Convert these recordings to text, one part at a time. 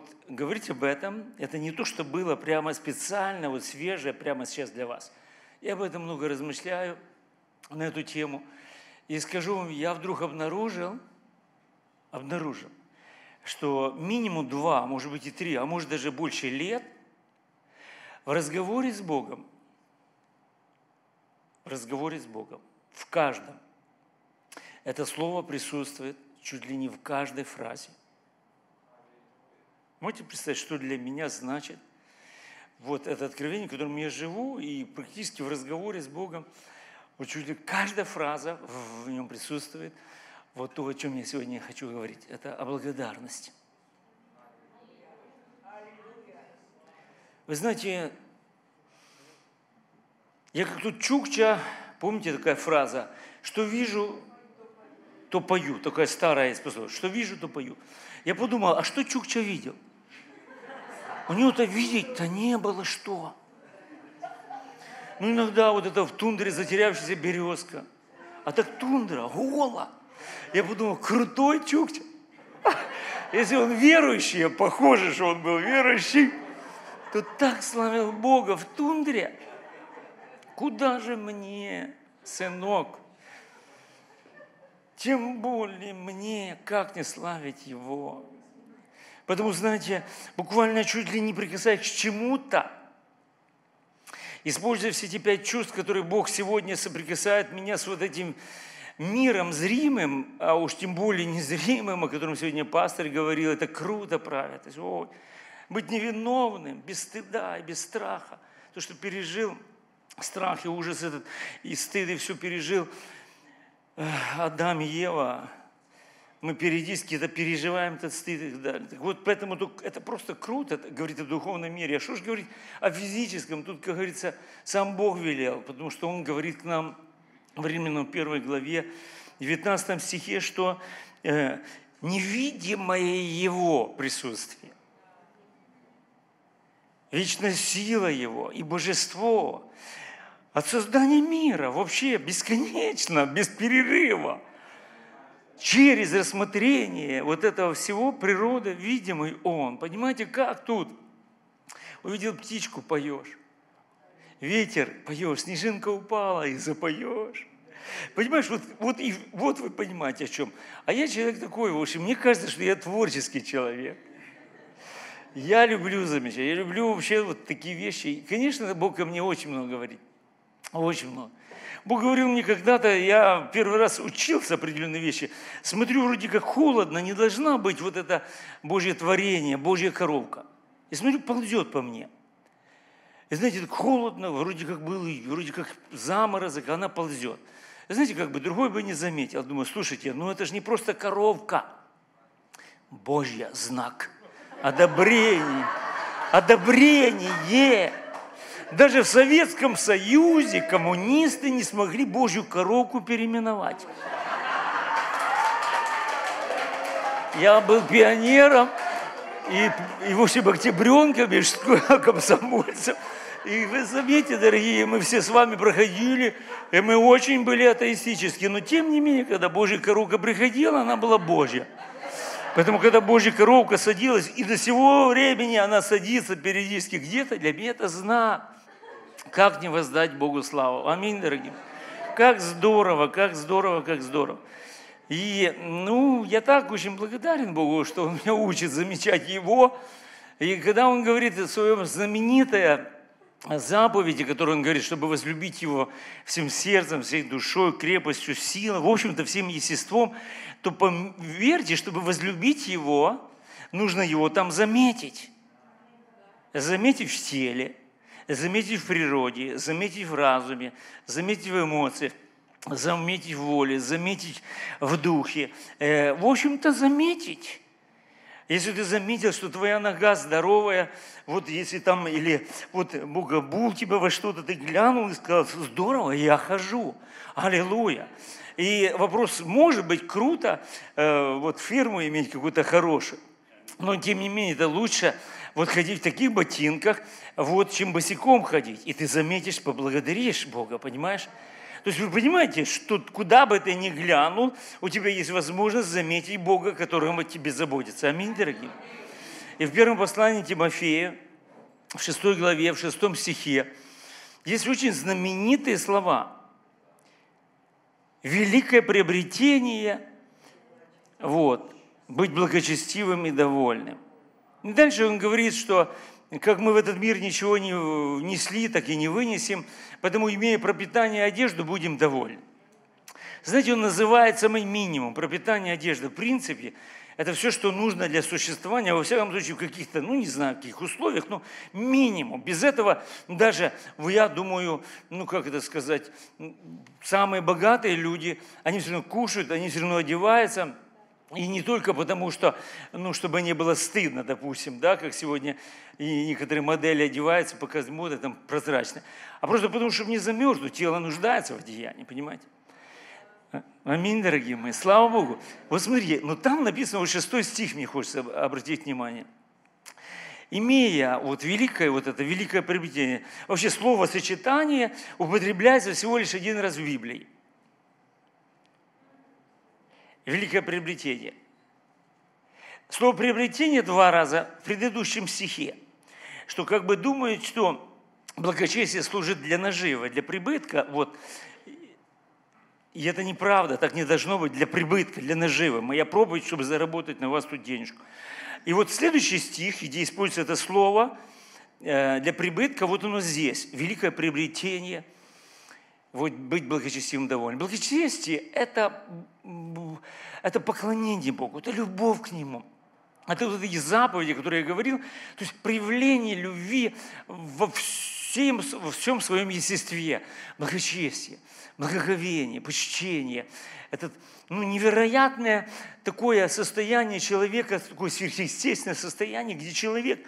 вот говорить об этом, это не то, что было прямо специально, вот свежее, прямо сейчас для вас. Я об этом много размышляю на эту тему. И скажу вам, я вдруг обнаружил, обнаружил, что минимум два, может быть и три, а может даже больше лет в разговоре с Богом, в разговоре с Богом, в каждом, это слово присутствует чуть ли не в каждой фразе. Можете представить, что для меня значит вот это откровение, в котором я живу, и практически в разговоре с Богом, вот чуть ли каждая фраза в нем присутствует. Вот то, о чем я сегодня хочу говорить, это о благодарности. Вы знаете, я как тут Чукча, помните такая фраза, что вижу, то пою. Такая старая. Что вижу, то пою. Я подумал, а что Чукча видел? У него-то видеть-то не было что. Ну, иногда вот это в тундре затерявшаяся березка. А так тундра, гола. Я подумал, крутой Чукча. Если он верующий, похоже, что он был верующий, то так славил Бога в тундре. Куда же мне, сынок, тем более мне, как не славить Его. Потому, знаете, буквально чуть ли не прикасаясь к чему-то, используя все эти пять чувств, которые Бог сегодня соприкасает меня с вот этим миром зримым, а уж тем более незримым, о котором сегодня пастор говорил, это круто, правильно. О, быть невиновным, без стыда и без страха. То, что пережил страх и ужас этот, и стыд, и все пережил – Адам и Ева, мы периодически это переживаем, этот стыд и так далее. Так вот, поэтому это просто круто, это говорит о духовном мире. А что же говорить о физическом? Тут, как говорится, сам Бог велел, потому что Он говорит к нам в Римлянам первой главе, 19 стихе, что э, невидимое Его присутствие, вечная сила Его и божество от создания мира вообще бесконечно, без перерыва. Через рассмотрение вот этого всего природа, видимый Он. Понимаете, как тут? Увидел птичку, поешь. Ветер, поешь. Снежинка упала, и запоешь. Понимаешь, вот, вот, и, вот вы понимаете о чем. А я человек такой, в общем, мне кажется, что я творческий человек. Я люблю замечать, я люблю вообще вот такие вещи. И, конечно, Бог ко мне очень много говорит. Очень много. Бог говорил мне когда-то, я первый раз учился определенные вещи, смотрю, вроде как холодно, не должна быть вот это Божье творение, Божья коровка. И смотрю, ползет по мне. И знаете, так холодно, вроде как был, вроде как заморозок, она ползет. И знаете, как бы другой бы не заметил. Думаю, слушайте, ну это же не просто коровка. Божья знак. Одобрение. Одобрение. Даже в Советском Союзе коммунисты не смогли Божью коровку переименовать. Я был пионером, и, и в общем, октябренком, и комсомольцем. И вы заметите, дорогие, мы все с вами проходили, и мы очень были атеистические. Но тем не менее, когда Божья коровка приходила, она была Божья. Поэтому, когда Божья коровка садилась, и до сего времени она садится периодически где-то, для меня это знак. Как не воздать Богу славу? Аминь, дорогие. Как здорово, как здорово, как здорово. И, ну, я так очень благодарен Богу, что Он меня учит замечать Его. И когда Он говорит о своем знаменитое заповеди, которую Он говорит, чтобы возлюбить Его всем сердцем, всей душой, крепостью, силой, в общем-то, всем естеством, то поверьте, чтобы возлюбить Его, нужно Его там заметить. Заметить в теле, заметить в природе, заметить в разуме, заметить в эмоциях, заметить в воле, заметить в духе. Э, в общем-то, заметить. Если ты заметил, что твоя нога здоровая, вот если там, или вот Бог обул тебя во что-то, ты глянул и сказал, здорово, я хожу, аллилуйя. И вопрос, может быть, круто э, вот фирму иметь какую-то хорошую, но тем не менее это лучше вот ходить в таких ботинках, вот, чем босиком ходить. И ты заметишь, поблагодаришь Бога, понимаешь? То есть вы понимаете, что куда бы ты ни глянул, у тебя есть возможность заметить Бога, которым о тебе заботится. Аминь, дорогие. И в первом послании Тимофея, в шестой главе, в шестом стихе, есть очень знаменитые слова. Великое приобретение, вот, быть благочестивым и довольным. И дальше он говорит, что как мы в этот мир ничего не несли, так и не вынесем, поэтому, имея пропитание и одежду, будем довольны. Знаете, он называет самый минимум пропитание одежды. В принципе, это все, что нужно для существования, во всяком случае, в каких-то, ну, не знаю, каких условиях, но минимум. Без этого даже, я думаю, ну, как это сказать, самые богатые люди, они все равно кушают, они все равно одеваются – и не только потому, что, ну, чтобы не было стыдно, допустим, да, как сегодня и некоторые модели одеваются, показывают моды там прозрачные, а просто потому, чтобы не замерзнуть, тело нуждается в одеянии, понимаете? Аминь, дорогие мои, слава Богу. Вот смотрите, но там написано, вот шестой стих мне хочется обратить внимание. Имея вот великое, вот это великое приобретение, вообще слово сочетание употребляется всего лишь один раз в Библии – великое приобретение. Слово приобретение два раза в предыдущем стихе, что как бы думают, что благочестие служит для нажива, для прибытка, вот, и это неправда, так не должно быть для прибытка, для наживы. Моя проповедь, чтобы заработать на вас тут денежку. И вот следующий стих, где используется это слово э, для прибытка, вот оно здесь. Великое приобретение – вот быть благочестивым довольным. Благочестие – это, это поклонение Богу, это любовь к Нему. Это вот эти заповеди, которые я говорил, то есть проявление любви во всем, во всем своем естестве. Благочестие, благоговение, почтение. Это ну, невероятное такое состояние человека, такое сверхъестественное состояние, где человек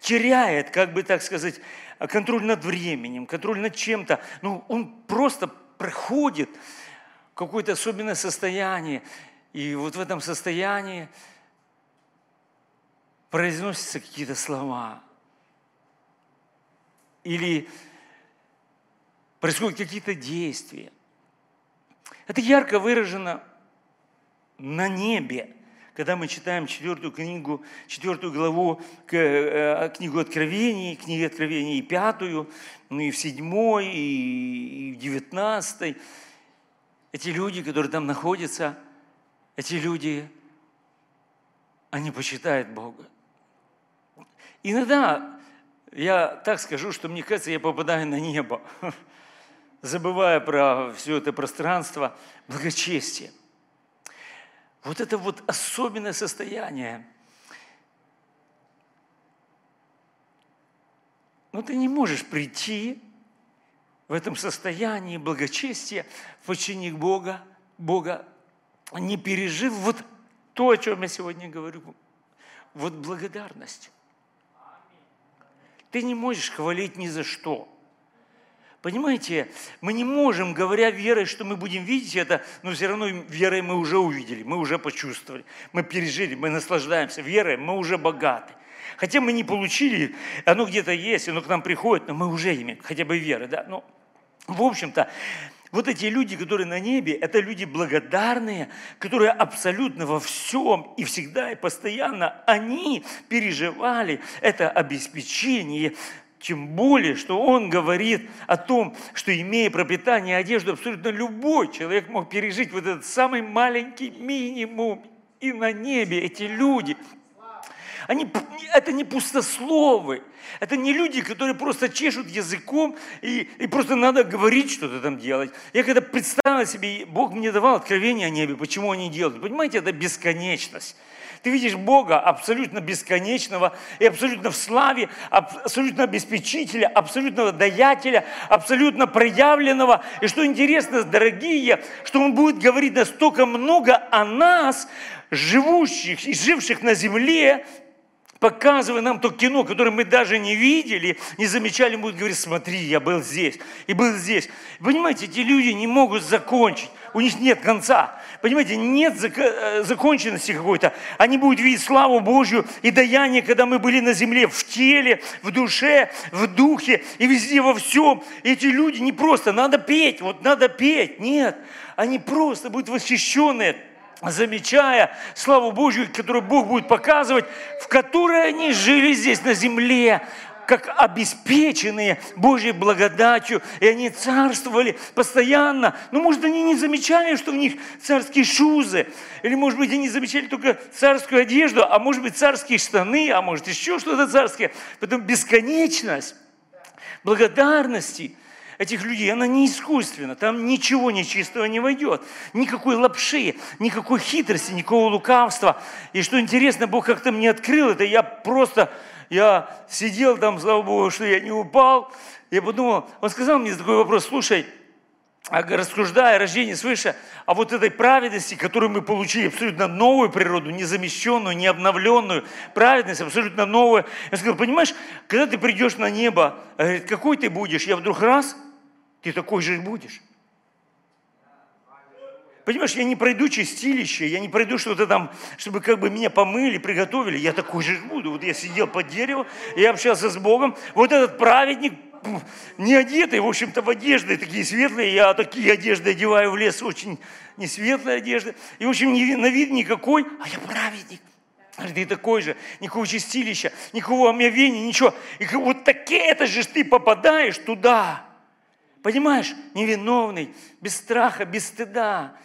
теряет, как бы так сказать, контроль над временем, контроль над чем-то. Ну, он просто проходит какое-то особенное состояние. И вот в этом состоянии произносятся какие-то слова. Или происходят какие-то действия. Это ярко выражено на небе когда мы читаем четвертую книгу, четвертую главу, э, книгу Откровений, книгу Откровений и пятую, ну и в седьмой, и в девятнадцатой, эти люди, которые там находятся, эти люди, они почитают Бога. Иногда я так скажу, что мне кажется, я попадаю на небо, забывая про все это пространство благочестия. Вот это вот особенное состояние. Но ты не можешь прийти в этом состоянии благочестия, в подчинении Бога, Бога, не пережив вот то, о чем я сегодня говорю, вот благодарность. Ты не можешь хвалить ни за что – Понимаете, мы не можем, говоря верой, что мы будем видеть это, но все равно верой мы уже увидели, мы уже почувствовали, мы пережили, мы наслаждаемся. Верой мы уже богаты. Хотя мы не получили, оно где-то есть, оно к нам приходит, но мы уже имеем хотя бы веры. Да? Но, в общем-то, вот эти люди, которые на небе, это люди благодарные, которые абсолютно во всем и всегда и постоянно, они переживали это обеспечение тем более, что он говорит о том, что имея пропитание и одежду, абсолютно любой человек мог пережить вот этот самый маленький минимум. И на небе эти люди, они, это не пустословы, это не люди, которые просто чешут языком и, и просто надо говорить что-то там делать. Я когда представил себе, Бог мне давал откровение о небе, почему они делают. Понимаете, это бесконечность. Ты видишь Бога абсолютно бесконечного и абсолютно в славе, абсолютно обеспечителя, абсолютного даятеля, абсолютно проявленного. И что интересно, дорогие, что Он будет говорить настолько много о нас, живущих и живших на земле, показывая нам то кино, которое мы даже не видели, не замечали, будет говорить, смотри, я был здесь и был здесь. Понимаете, эти люди не могут закончить. У них нет конца. Понимаете, нет э, законченности какой-то. Они будут видеть славу Божью и даяние, когда мы были на земле, в теле, в душе, в духе и везде во всем. Эти люди не просто, надо петь, вот надо петь. Нет, они просто будут восхищенные замечая славу Божью, которую Бог будет показывать, в которой они жили здесь на земле, как обеспеченные Божьей благодатью, и они царствовали постоянно. Но, может, они не замечали, что у них царские шузы, или, может быть, они замечали только царскую одежду, а может быть, царские штаны, а может, еще что-то царское. Потом бесконечность благодарности – этих людей, она не искусственна, там ничего нечистого не войдет, никакой лапши, никакой хитрости, никакого лукавства. И что интересно, Бог как-то мне открыл это, я просто, я сидел там, слава Богу, что я не упал, я подумал, он сказал мне такой вопрос, слушай, а рассуждая о рождении свыше, а вот этой праведности, которую мы получили, абсолютно новую природу, не замещенную, не обновленную, праведность абсолютно новую. Я сказал, понимаешь, когда ты придешь на небо, говорит, какой ты будешь? Я вдруг раз – ты такой же будешь. Понимаешь, я не пройду чистилище, я не пройду что-то там, чтобы как бы меня помыли, приготовили. Я такой же буду. Вот я сидел под деревом, я общался с Богом. Вот этот праведник, не одетый, в общем-то, в одежды такие светлые. Я такие одежды одеваю в лес, очень не светлые одежды. И, в общем, не, на вид никакой, а я праведник. Ты такой же, никакого чистилища, никакого омовения, ничего. И вот такие, это же ты попадаешь туда. Понимаешь, невиновный, без страха, без стыда,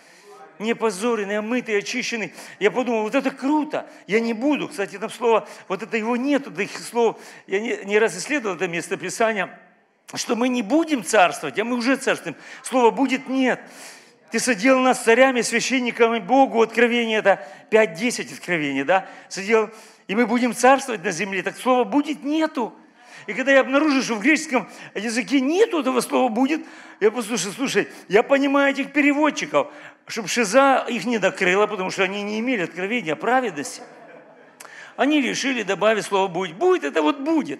не позоренный, омытый, очищенный. Я подумал, вот это круто. Я не буду. Кстати, там слово, вот это его нет, это их слово. Я не, не раз исследовал это место Писания, что мы не будем царствовать, а мы уже царствуем. Слово «будет» нет. Ты садил нас царями, священниками Богу, откровение это 5-10 откровений, да? Садил, и мы будем царствовать на земле. Так слова «будет» нету. И когда я обнаружил, что в греческом языке нет этого слова «будет», я послушал, слушай, я понимаю этих переводчиков, чтобы шиза их не накрыла, потому что они не имели откровения о праведности. Они решили добавить слово «будет». «Будет» – это вот «будет».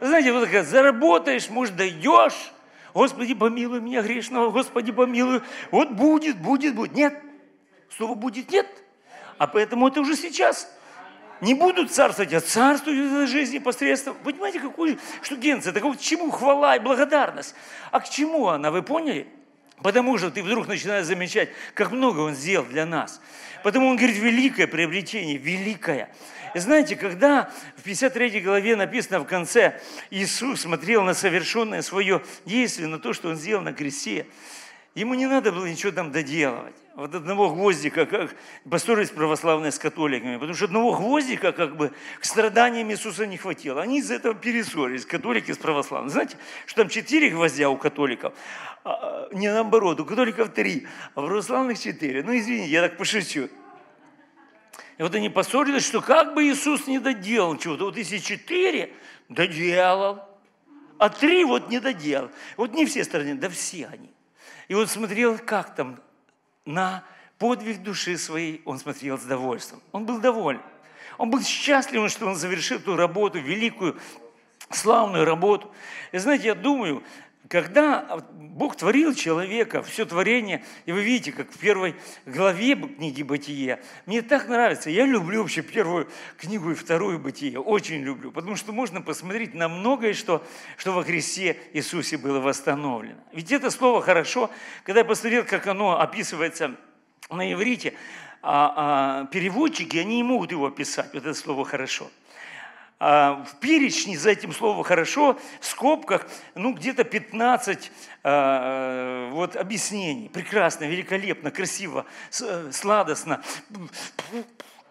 Знаете, вот такая, заработаешь, может, дойдешь, Господи, помилуй меня грешного, Господи, помилуй. Вот будет, будет, будет. Нет, слова будет нет. А поэтому это уже сейчас не будут царствовать, а царствуют в жизни посредством. Вы понимаете, какую штукенция? Так вот чему хвала и благодарность? А к чему она, вы поняли? Потому что ты вдруг начинаешь замечать, как много Он сделал для нас. Потому Он говорит, великое приобретение, великое. И знаете, когда в 53 главе написано в конце, Иисус смотрел на совершенное свое действие, на то, что Он сделал на кресте, Ему не надо было ничего там доделывать. Вот одного гвоздика, как поссорились православные с католиками, потому что одного гвоздика как бы к страданиям Иисуса не хватило. Они из-за этого перессорились, католики с православными. Знаете, что там четыре гвоздя у католиков, а, а не наоборот, у католиков три, а у православных четыре. Ну, извините, я так пошучу. И вот они поссорились, что как бы Иисус не доделал чего-то. Вот если четыре, доделал, а три вот не доделал. Вот не все стороны, да все они. И он смотрел, как там, на подвиг души своей, он смотрел с довольством. Он был доволен. Он был счастлив, что он завершил ту работу, великую, славную работу. И знаете, я думаю, когда Бог творил человека, все творение, и вы видите, как в первой главе книги «Бытие», мне так нравится, я люблю вообще первую книгу и вторую «Бытие», очень люблю, потому что можно посмотреть на многое, что, что во Христе Иисусе было восстановлено. Ведь это слово «хорошо», когда я посмотрел, как оно описывается на иврите, а, а переводчики, они не могут его описать, вот это слово «хорошо». А, в перечне за этим словом «хорошо» в скобках ну, где-то 15 а, вот, объяснений. Прекрасно, великолепно, красиво, сладостно.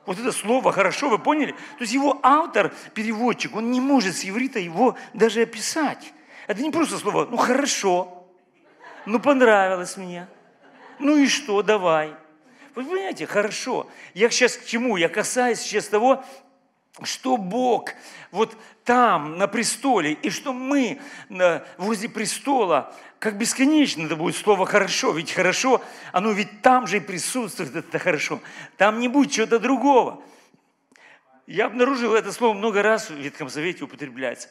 Вот это слово «хорошо», вы поняли? То есть его автор, переводчик, он не может с еврита его даже описать. Это не просто слово «ну хорошо», «ну понравилось мне», «ну и что, давай». Вы понимаете, хорошо. Я сейчас к чему? Я касаюсь сейчас того, что Бог вот там, на престоле, и что мы возле престола, как бесконечно это будет слово «хорошо», ведь «хорошо», оно ведь там же и присутствует, это «хорошо». Там не будет чего-то другого. Я обнаружил это слово много раз в Ветхом Завете употребляется.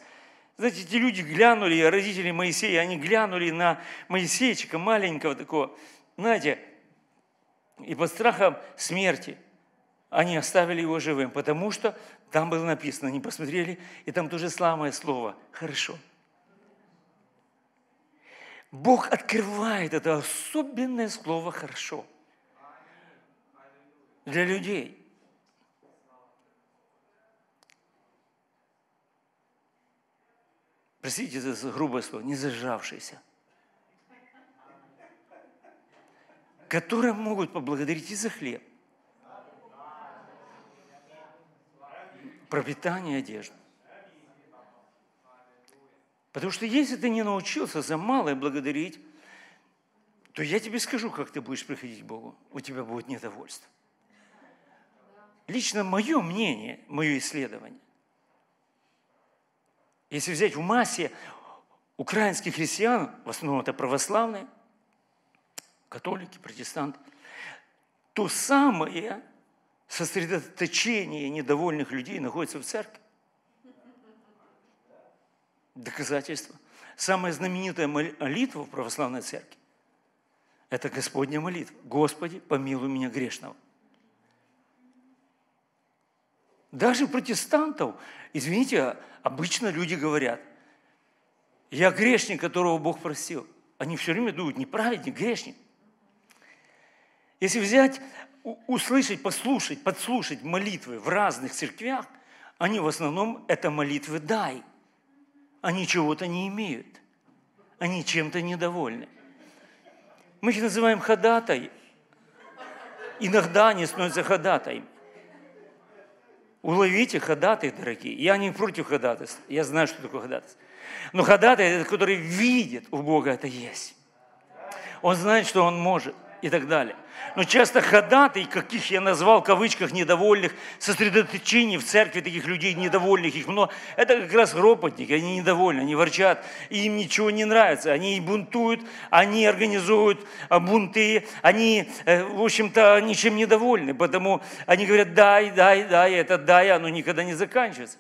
Знаете, эти люди глянули, родители Моисея, они глянули на Моисейчика маленького такого, знаете, и под страхом смерти они оставили его живым, потому что там было написано, они посмотрели, и там то же самое слово «хорошо». Бог открывает это особенное слово «хорошо» для людей. Простите за грубое слово, не зажавшиеся. Которые могут поблагодарить и за хлеб, пропитание одежды. Потому что если ты не научился за малое благодарить, то я тебе скажу, как ты будешь приходить к Богу. У тебя будет недовольство. Лично мое мнение, мое исследование. Если взять в массе украинских христиан, в основном это православные, католики, протестанты, то самое сосредоточение недовольных людей находится в церкви. Доказательство. Самая знаменитая молитва в православной церкви – это Господня молитва. Господи, помилуй меня грешного. Даже протестантов, извините, обычно люди говорят, я грешник, которого Бог простил. Они все время думают, не праведник, грешник. Если взять, услышать, послушать, подслушать молитвы в разных церквях, они в основном это молитвы «дай», они чего-то не имеют. Они чем-то недовольны. Мы их называем ходатай. Иногда они становятся ходатаями. Уловите ходатай, дорогие. Я не против ходатайства. Я знаю, что такое ходатайство. Но ходатай, это который видит у Бога это есть. Он знает, что он может и так далее. Но часто ходатай, каких я назвал в кавычках недовольных, сосредоточений в церкви таких людей недовольных, их много, это как раз ропотники, они недовольны, они ворчат, им ничего не нравится, они бунтуют, они организуют а, бунты, они, э, в общем-то, ничем недовольны, потому они говорят, дай, дай, дай, это дай, оно никогда не заканчивается.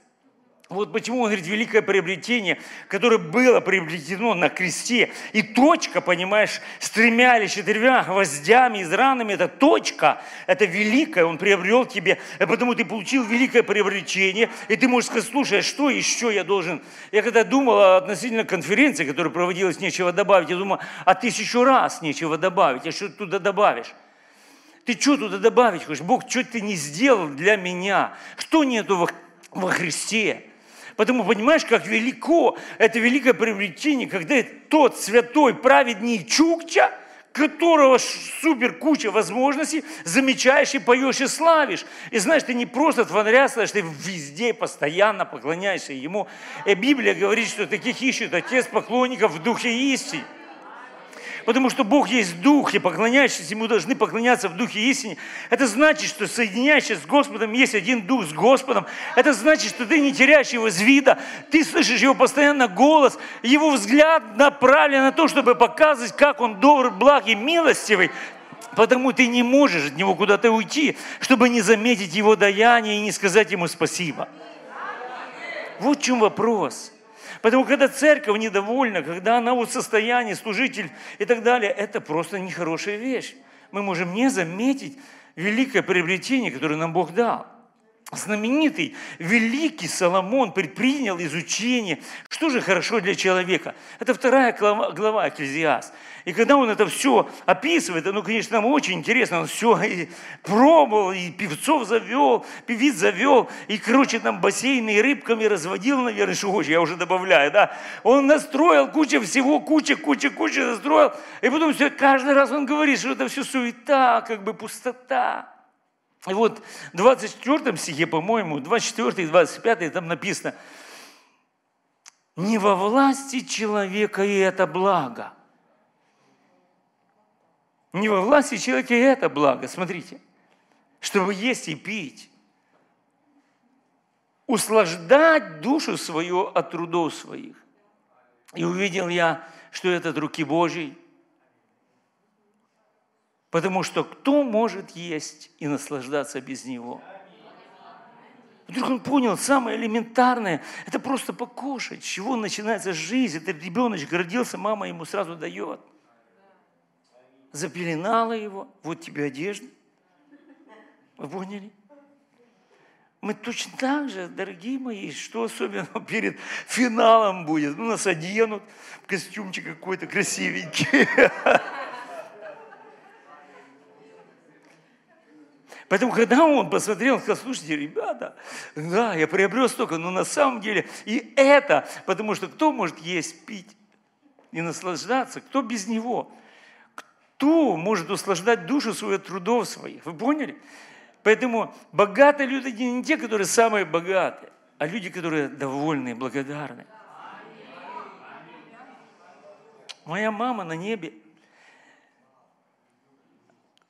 Вот почему он говорит, великое приобретение, которое было приобретено на кресте. И точка, понимаешь, с тремя или четырьмя гвоздями из ранами, это точка, это великое, он приобрел тебе, и потому ты получил великое приобретение, и ты можешь сказать, слушай, а что еще я должен? Я когда думал относительно конференции, которая проводилась, нечего добавить, я думал, а тысячу раз нечего добавить, а что ты туда добавишь? Ты что туда добавить хочешь? Бог, что ты не сделал для меня? Что нету во, во Христе? Потому понимаешь, как велико это великое приобретение, когда тот святой праведный Чукча, которого супер куча возможностей, замечаешь и поешь и славишь. И знаешь, ты не просто фонаря славишь, ты везде постоянно поклоняешься Ему. И Библия говорит, что таких ищет Отец поклонников в духе истины. Потому что Бог есть Дух, и поклоняющиеся Ему должны поклоняться в Духе истине. Это значит, что соединяющийся с Господом есть один Дух с Господом. Это значит, что ты не теряешь Его из вида. Ты слышишь Его постоянно голос. Его взгляд направлен на то, чтобы показывать, как Он добр, благ и милостивый. Потому ты не можешь от Него куда-то уйти, чтобы не заметить Его даяние и не сказать Ему спасибо. Вот в чем вопрос. Потому когда церковь недовольна, когда она вот в состоянии, служитель и так далее, это просто нехорошая вещь. Мы можем не заметить великое приобретение, которое нам Бог дал знаменитый, великий Соломон предпринял изучение, что же хорошо для человека. Это вторая глава, глава Экклезиаст. И когда он это все описывает, ну, конечно, нам очень интересно, он все и пробовал, и певцов завел, певиц завел, и, короче, там бассейны и рыбками разводил, наверное, что хочешь, я уже добавляю, да. Он настроил кучу всего, куча, куча, куча настроил, и потом все, каждый раз он говорит, что это все суета, как бы пустота. И вот в 24 стихе, по-моему, 24 и 25 там написано, не во власти человека и это благо. Не во власти человека и это благо. Смотрите, чтобы есть и пить, услаждать душу свою от трудов своих. И увидел я, что это от руки Божьей, Потому что кто может есть и наслаждаться без него? Вдруг он понял, самое элементарное, это просто покушать. С чего начинается жизнь? Это ребеночек родился, мама ему сразу дает. Запеленала его, вот тебе одежда – Вы поняли? Мы точно так же, дорогие мои, что особенно перед финалом будет? Ну, нас оденут, костюмчик какой-то красивенький. Поэтому, когда он посмотрел, он сказал, слушайте, ребята, да, я приобрел столько, но на самом деле и это, потому что кто может есть, пить и наслаждаться, кто без него? Кто может услаждать душу свою от трудов своих? Вы поняли? Поэтому богатые люди не те, которые самые богатые, а люди, которые довольны, благодарны. Моя мама на небе.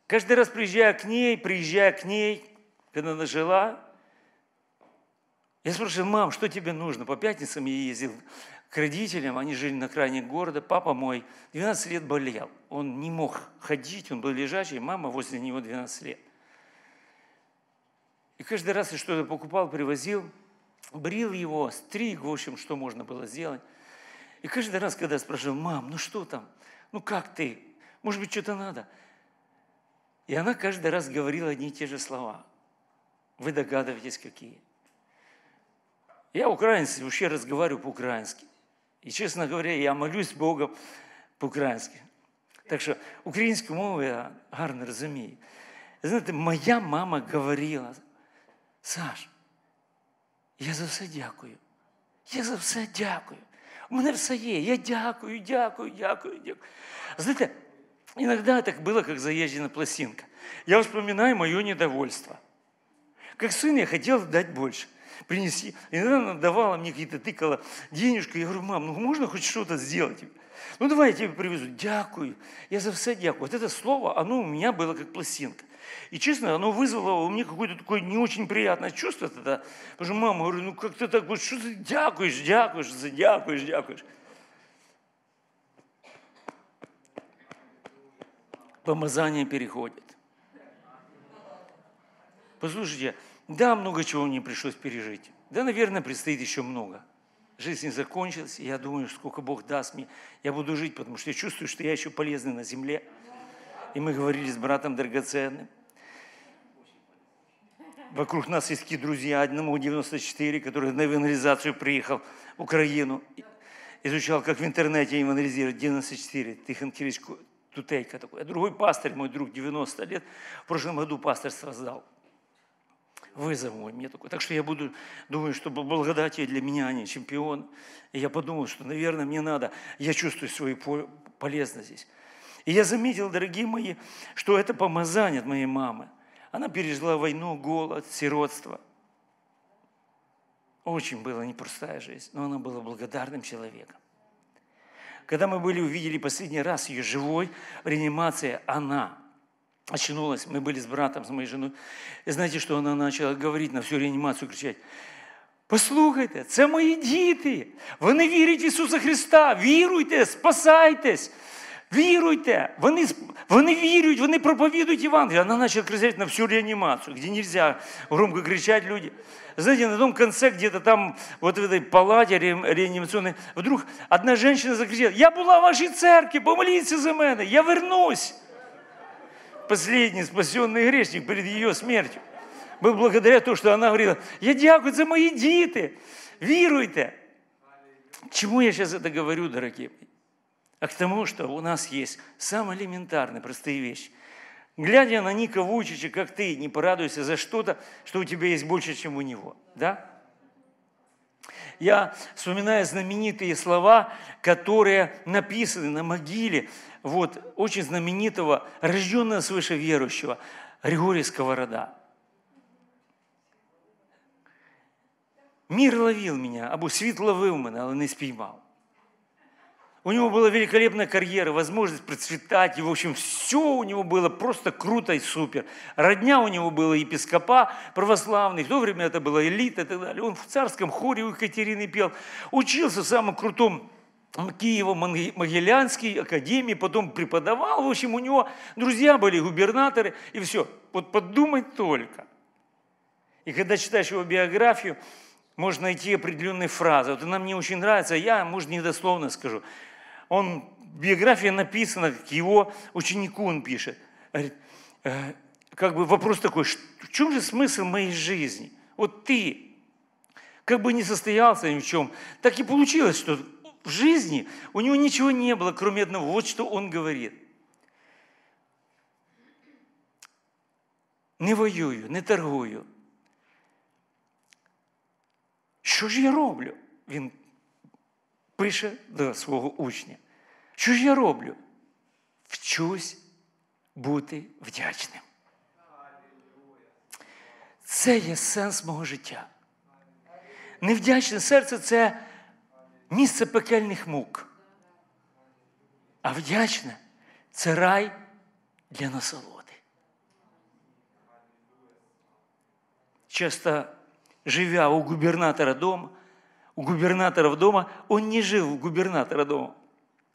Каждый раз приезжая к ней, приезжая к ней, когда она жила, я спрашиваю, мам, что тебе нужно? По пятницам я ездил к родителям, они жили на крайне города. Папа мой 12 лет болел. Он не мог ходить, он был лежачий, мама возле него 12 лет. И каждый раз я что-то покупал, привозил, брил его, стриг, в общем, что можно было сделать. И каждый раз, когда я спрашивал, мам, ну что там? Ну как ты? Может быть, что-то надо? И она каждый раз говорила одни и те же слова. Вы догадываетесь, какие. Я украинец, вообще разговариваю по-украински. И, честно говоря, я молюсь Богом по-украински. Так що українську мову я гарно розумію. Знаєте, моя мама говорила, Саш, я за все дякую. Я за все дякую. У мене все є. Я дякую, дякую, дякую, дякую. Знаете, иногда так было, как заезжена пластинка. Я вспоминаю мое недовольство. Как сын я хотел дать больше. Принеси. Иногда она давала мне какие-то, тыкала денежку. Я говорю, мам, ну можно хоть что-то сделать? Ну давай я тебе привезу. Дякую. Я за все дякую. Вот это слово, оно у меня было как пластинка. И честно, оно вызвало у меня какое-то такое не очень приятное чувство тогда. Потому что мама, говорю, ну как ты так, вот, что ты дякуешь, дякуешь, дякуешь, дякуешь. Помазание переходит. Послушайте, да, много чего мне пришлось пережить. Да, наверное, предстоит еще много. Жизнь не закончилась, и я думаю, сколько Бог даст мне, я буду жить, потому что я чувствую, что я еще полезный на земле. И мы говорили с братом драгоценным. Вокруг нас есть такие друзья, одному 94, который на евангелизацию приехал в Украину, изучал, как в интернете евангелизировать 94, Тихон Кириллович Тутейка такой. А другой пастырь, мой друг, 90 лет, в прошлом году пасторство сдал. Вызов мой мне такой. Так что я буду, думаю, что благодатие для меня, а не чемпион. И я подумал, что, наверное, мне надо, я чувствую свою полезность здесь. И я заметил, дорогие мои, что это помазание от моей мамы. Она пережила войну, голод, сиротство. Очень была непростая жизнь, но она была благодарным человеком. Когда мы были, увидели последний раз ее живой в реанимации, она очнулась, мы были с братом, с моей женой. И знаете, что она начала говорить на всю реанимацию, кричать, Послухайте, це мої діти. Вони вірять в Ісуса Христа. Віруйте, спасайтесь. Віруйте, вони, вони вірують, вони проповідують Євангелие. Она начала кричать на всю реанимацию, где нельзя громко кричать люди. Знаете, на том конце, где-то там, вот в этой палате реанимационной, вдруг одна женщина закричала, я была в вашей церкви, помоліться за мене, я вернусь. Последний спасенный грешник перед ее смертью. Был благодаря тому, что она говорила, я дякую за мои діти, віруйте. Чему я сейчас это говорю, дорогие мои? а к тому, что у нас есть самые элементарные, простые вещи. Глядя на Ника Вучича, как ты, не порадуйся за что-то, что у тебя есть больше, чем у него. Да? Я вспоминаю знаменитые слова, которые написаны на могиле вот, очень знаменитого, рожденного свыше верующего, Григория Сковорода. Мир ловил меня, або світ ловив мене, але не спіймав. У него была великолепная карьера, возможность процветать, и, в общем, все у него было просто круто и супер. Родня у него была епископа православный, в то время это была элита и так далее. Он в царском хоре у Екатерины пел, учился в самом крутом Киево-Могилянской академии, потом преподавал. В общем, у него друзья были губернаторы, и все. Вот подумать только. И когда читаешь его биографию, можно найти определенные фразы. Вот она мне очень нравится, я, может, недословно скажу он, биография написана, как его ученику он пишет. Говорит, «Э, как бы вопрос такой, в чем же смысл моей жизни? Вот ты, как бы не состоялся ни в чем, так и получилось, что в жизни у него ничего не было, кроме одного. Вот что он говорит. Не воюю, не торгую. Що ж я роблю? Він пише до свого учня. Що ж я роблю? Вчусь бути вдячним. Це є сенс мого життя. Невдячне серце це місце пекельних мук. А вдячне це рай для насолоди. Часто живя у губернатора дома, у губернатора дома, он не жил у губернатора дома.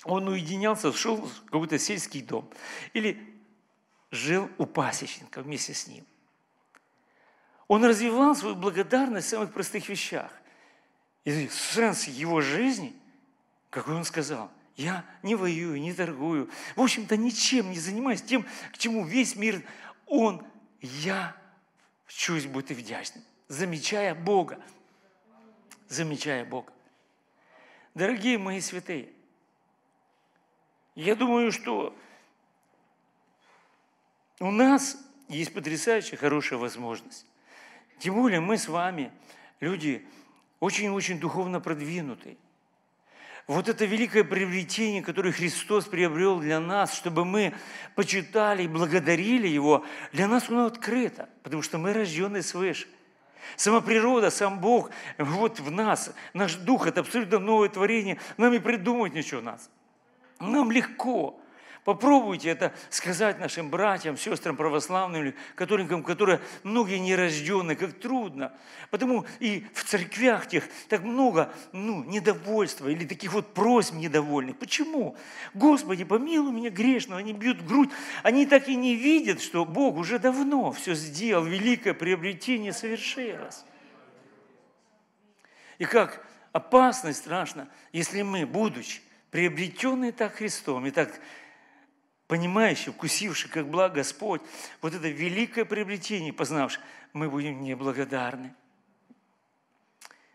Он уединялся, шел в какой-то сельский дом. Или жил у пасечника вместе с ним. Он развивал свою благодарность в самых простых вещах. И сенс его жизни, как он сказал, я не воюю, не торгую, в общем-то ничем не занимаюсь тем, к чему весь мир, он, я вчусь бути вдячным, замечая Бога, замечая Бога. Дорогие мои святые, я думаю, что у нас есть потрясающая хорошая возможность. Тем более мы с вами, люди очень-очень духовно продвинутые. Вот это великое приобретение, которое Христос приобрел для нас, чтобы мы почитали и благодарили Его, для нас оно открыто, потому что мы рождены свыше. Сама природа, сам Бог, вот в нас, наш дух – это абсолютно новое творение. Нам и придумать ничего нас. Нам легко. Попробуйте это сказать нашим братьям, сестрам православным, католикам, которые многие нерожденные, как трудно. Потому и в церквях тех так много ну, недовольства или таких вот просьб недовольных. Почему? Господи, помилуй меня грешного, они бьют грудь. Они так и не видят, что Бог уже давно все сделал, великое приобретение совершилось. И как опасно и страшно, если мы, будучи приобретенные так Христом и так понимающий, вкусивший, как благ Господь, вот это великое приобретение, познавший, мы будем неблагодарны.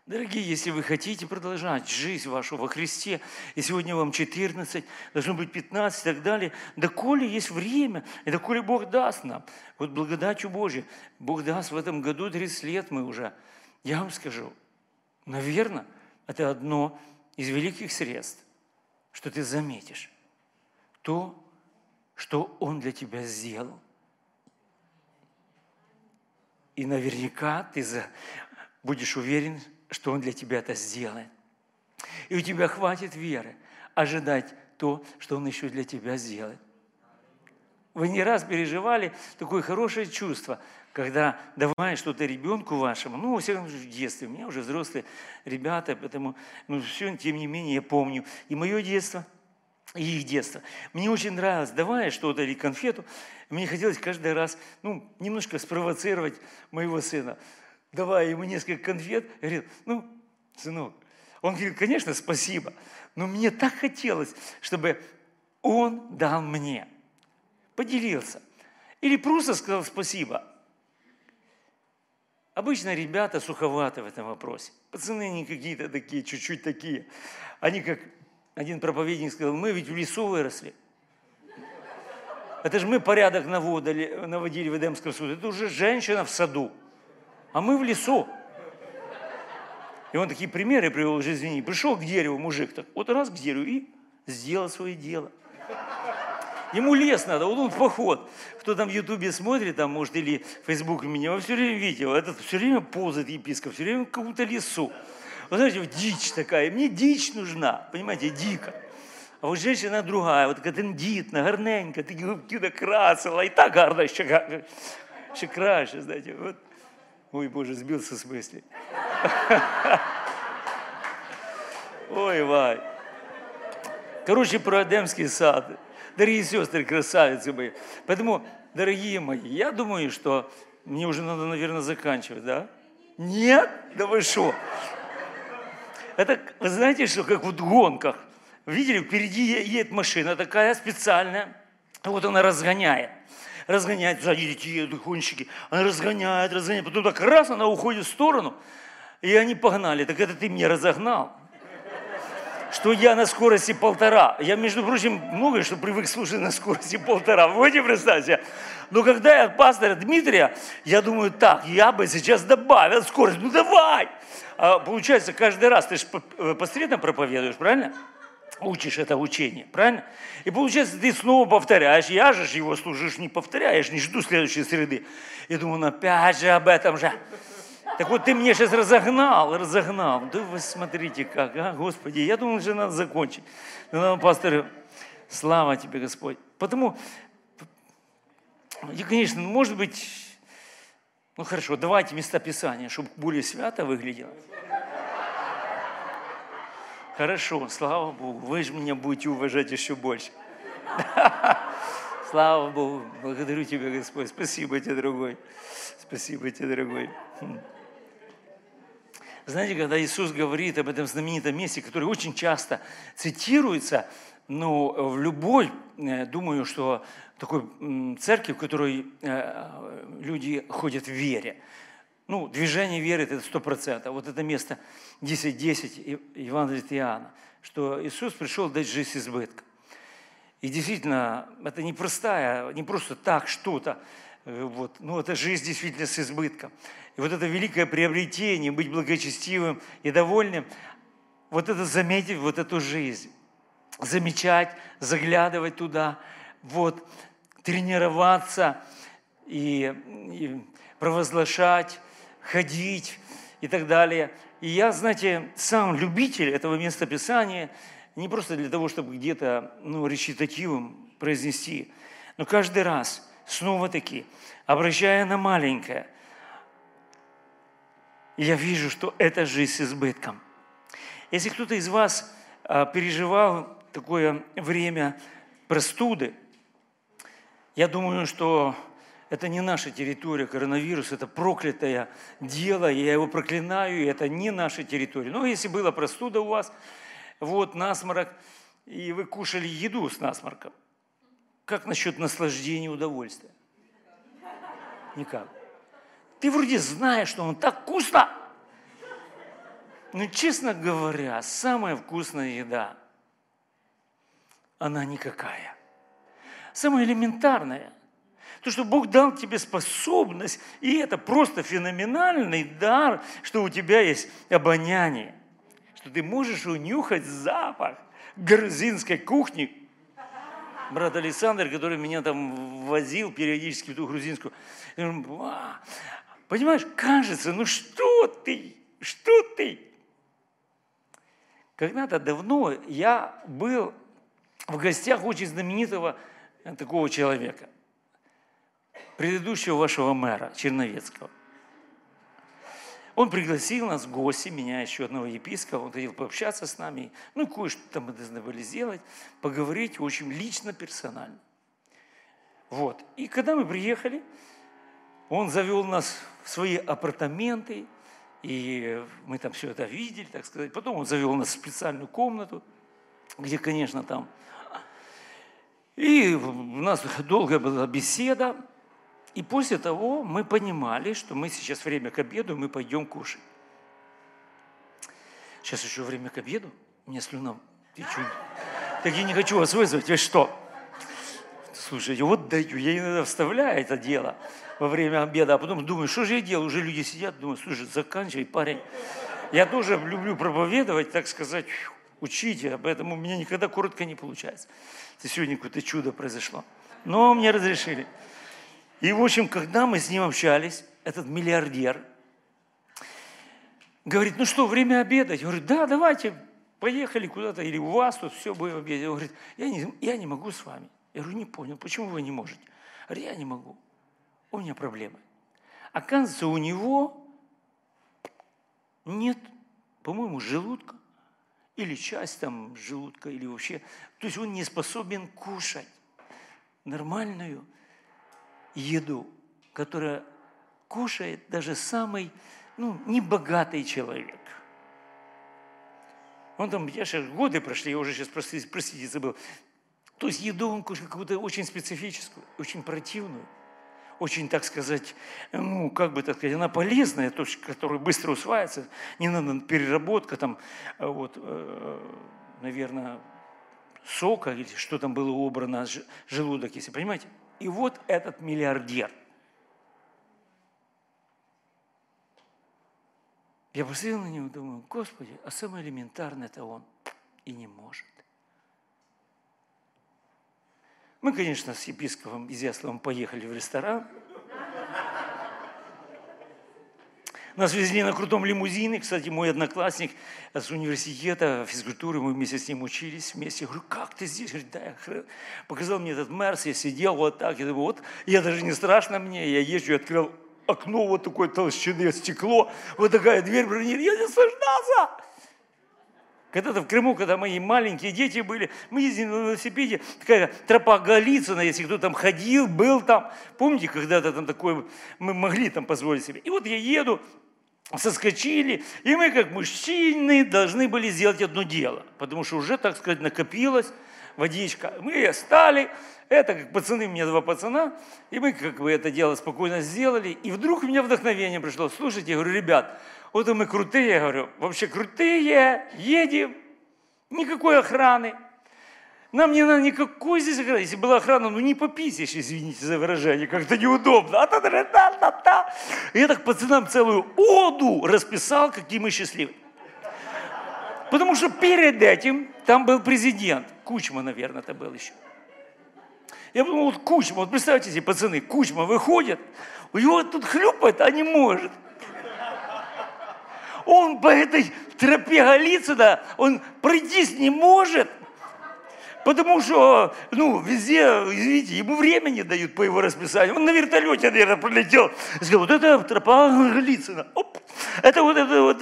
Дорогие, если вы хотите продолжать жизнь вашу во Христе, и сегодня вам 14, должно быть 15 и так далее, доколе есть время, и доколе Бог даст нам. Вот благодатью Божьей, Бог даст в этом году 30 лет мы уже. Я вам скажу, наверное, это одно из великих средств, что ты заметишь то, что Он для тебя сделал. И наверняка ты будешь уверен, что Он для тебя это сделает. И у тебя хватит веры ожидать то, что Он еще для тебя сделает. Вы не раз переживали такое хорошее чувство, когда давая что-то ребенку вашему, ну, во всяком случае, в детстве, у меня уже взрослые ребята, поэтому, ну, все, тем не менее, я помню. И мое детство – и их детство. Мне очень нравилось, давая что-то или конфету, мне хотелось каждый раз, ну, немножко спровоцировать моего сына. Давая ему несколько конфет, говорил, ну, сынок, он говорит, конечно, спасибо, но мне так хотелось, чтобы он дал мне, поделился. Или просто сказал спасибо. Обычно ребята суховаты в этом вопросе. Пацаны не какие-то такие, чуть-чуть такие. Они как один проповедник сказал, мы ведь в лесу выросли. Это же мы порядок наводили, наводили в Эдемском суде. Это уже женщина в саду, а мы в лесу. И он такие примеры привел в жизни. Пришел к дереву мужик, так вот раз к дереву и сделал свое дело. Ему лес надо, вот он в поход. Кто там в Ютубе смотрит, там, может, или в Фейсбуке меня, вы все время видел, этот все время ползает епископ, все время в каком-то лесу. Вы знаете, дичь такая. Мне дичь нужна, понимаете, дико. А вот женщина другая, вот така тендітна, гарненька, такі губки накрасила, і так гарно, ще, ще краще, знаете. Вот. Ой, Боже, сбился с мысли. Ой, Вай. Короче, про Эдемский сад. Дорогие сестры, красавицы мои. Поэтому, дорогие мои, я думаю, что мне уже надо, наверное, заканчивать, да? Нет? Да вы что? Это, вы знаете, что как вот в гонках. Видели, впереди едет машина такая специальная. Вот она разгоняет. разгоняет, сзади эти гонщики, она разгоняет, разгоняет, потом так раз, она уходит в сторону, и они погнали. Так это ты меня разогнал что я на скорости полтора. Я, между прочим, многое, что привык слушать на скорости полтора. Вы можете представить себе? Но когда я пастора Дмитрия, я думаю, так, я бы сейчас добавил скорость. Ну давай! А получается, каждый раз ты же по, э, проповедуешь, правильно? Учишь это учение, правильно? И получается, ты снова повторяешь. Я же его служишь, не повторяешь, не жду следующей среды. И думаю, ну опять же об этом же. Так вот ты мне сейчас разогнал, разогнал. Да вы смотрите как, а, Господи, я думал, что надо закончить. Ну, пастор, слава тебе, Господь. Потому, и, конечно, может быть, ну хорошо, давайте места Писания, чтобы более свято выглядело. Хорошо, слава Богу, вы же меня будете уважать еще больше. Слава Богу, благодарю Тебя, Господь. Спасибо тебе, дорогой. Спасибо тебе, дорогой. Знаете, когда Иисус говорит об этом знаменитом месте, которое очень часто цитируется, ну, в любой, э, думаю, что такой церкви, в которой э, люди ходят в вере. Ну, движение веры – это сто процентов. Вот это место 10.10 Евангелия от Иоанна, что Иисус пришел дать жизнь избытка. И действительно, это не простая, не просто так что-то, Э, вот. Ну, это жизнь действительно с избытком. И вот это великое приобретение, быть благочестивым и довольным, вот это заметить, вот эту жизнь, замечать, заглядывать туда, вот, тренироваться и, и провозглашать, ходить и так далее. И я, знаете, сам любитель этого места Писания, не просто для того, чтобы где-то ну, речитативом произнести, но каждый раз – снова-таки, обращая на маленькое, я вижу, что это жизнь с избытком. Если кто-то из вас а, переживал такое время простуды, я думаю, что это не наша территория, коронавирус, это проклятое дело, я его проклинаю, и это не наша территория. Но если была простуда у вас, вот насморок, и вы кушали еду с насморком, как насчет наслаждения и удовольствия? Никак. Ты вроде знаешь, что он так вкусно. Но, честно говоря, самая вкусная еда, она никакая. Самая элементарная. То, что Бог дал тебе способность, и это просто феноменальный дар, что у тебя есть обоняние, что ты можешь унюхать запах грузинской кухни, брат Александр, который меня там возил периодически в ту грузинскую. Понимаешь, кажется, ну что ты, что ты? Когда-то давно я был в гостях очень знаменитого такого человека, предыдущего вашего мэра Черновецкого – он пригласил нас в гости, меня еще одного епископа, он хотел пообщаться с нами. Ну, кое-что там мы должны были сделать, поговорить очень лично, персонально. Вот. И когда мы приехали, он завел нас в свои апартаменты, и мы там все это видели, так сказать. Потом он завел нас в специальную комнату, где, конечно, там... И у нас долгая была беседа, и после того мы понимали, что мы сейчас время к обеду, мы пойдем кушать. Сейчас еще время к обеду, мне слюна течет. Так я не хочу вас вызвать, вы что? Слушайте, вот даю, я иногда вставляю это дело во время обеда, а потом думаю, что же я делаю? Уже люди сидят, думаю, слушай, заканчивай, парень. Я тоже люблю проповедовать, так сказать, учить, поэтому у меня никогда коротко не получается. Это сегодня какое-то чудо произошло. Но мне разрешили. И, в общем, когда мы с ним общались, этот миллиардер говорит, ну что, время обедать? Я говорю, да, давайте, поехали куда-то, или у вас тут все будем обедать. Он говорит, я не, я не могу с вами. Я говорю, не понял, почему вы не можете? Я говорю, я не могу, у меня проблемы. Оказывается, у него нет, по-моему, желудка, или часть там желудка, или вообще, то есть он не способен кушать нормальную еду, которую кушает даже самый ну, небогатый человек. Он там, я сейчас годы прошли, я уже сейчас, простите, простите забыл. То есть еду он кушает какую-то очень специфическую, очень противную, очень, так сказать, ну, как бы так сказать, она полезная, то, которая быстро усваивается, не надо переработка, там, вот, наверное, сока или что там было убрано, желудок, если понимаете. И вот этот миллиардер. Я посмотрел на него думаю, Господи, а самое элементарное это он и не может. Мы, конечно, с епископом Изяславом поехали в ресторан – Нас везли на крутом лимузине. Кстати, мой одноклассник с университета физкультуры, мы вместе с ним учились вместе. Я говорю, как ты здесь? Говорит, да, я хрен. Показал мне этот Мерс, я сидел вот так. Я думаю, вот, я даже не страшно мне. Я езжу, открыл окно вот такое толщины, стекло, вот такая дверь бронирована. Я не наслаждался. Когда-то в Крыму, когда мои маленькие дети были, мы ездили на велосипеде, такая тропа Голицына, если кто там ходил, был там. Помните, когда-то там такое, мы могли там позволить себе. И вот я еду, соскочили, и мы, как мужчины, должны были сделать одно дело, потому что уже, так сказать, накопилась водичка. Мы стали, это как пацаны, у меня два пацана, и мы как бы это дело спокойно сделали, и вдруг у меня вдохновение пришло. Слушайте, я говорю, ребят, вот мы крутые, я говорю, вообще крутые, едем, никакой охраны, нам не надо никакой здесь охраны. Если была охрана, ну не пописишь, извините за выражение, как-то неудобно. А та та та та та Я так пацанам целую оду расписал, какие мы счастливы. Потому что перед этим там был президент. Кучма, наверное, это был еще. Я подумал, вот Кучма, вот представьте себе, пацаны, Кучма выходит, у него тут хлюпает, а не может. Он по этой тропе Голицына, он пройтись не может – Потому что, ну, везде, извините, ему время не дают по его расписанию. Он на вертолете, наверное, пролетел. Сказал, вот это тропа Голицына. Оп, это вот это вот,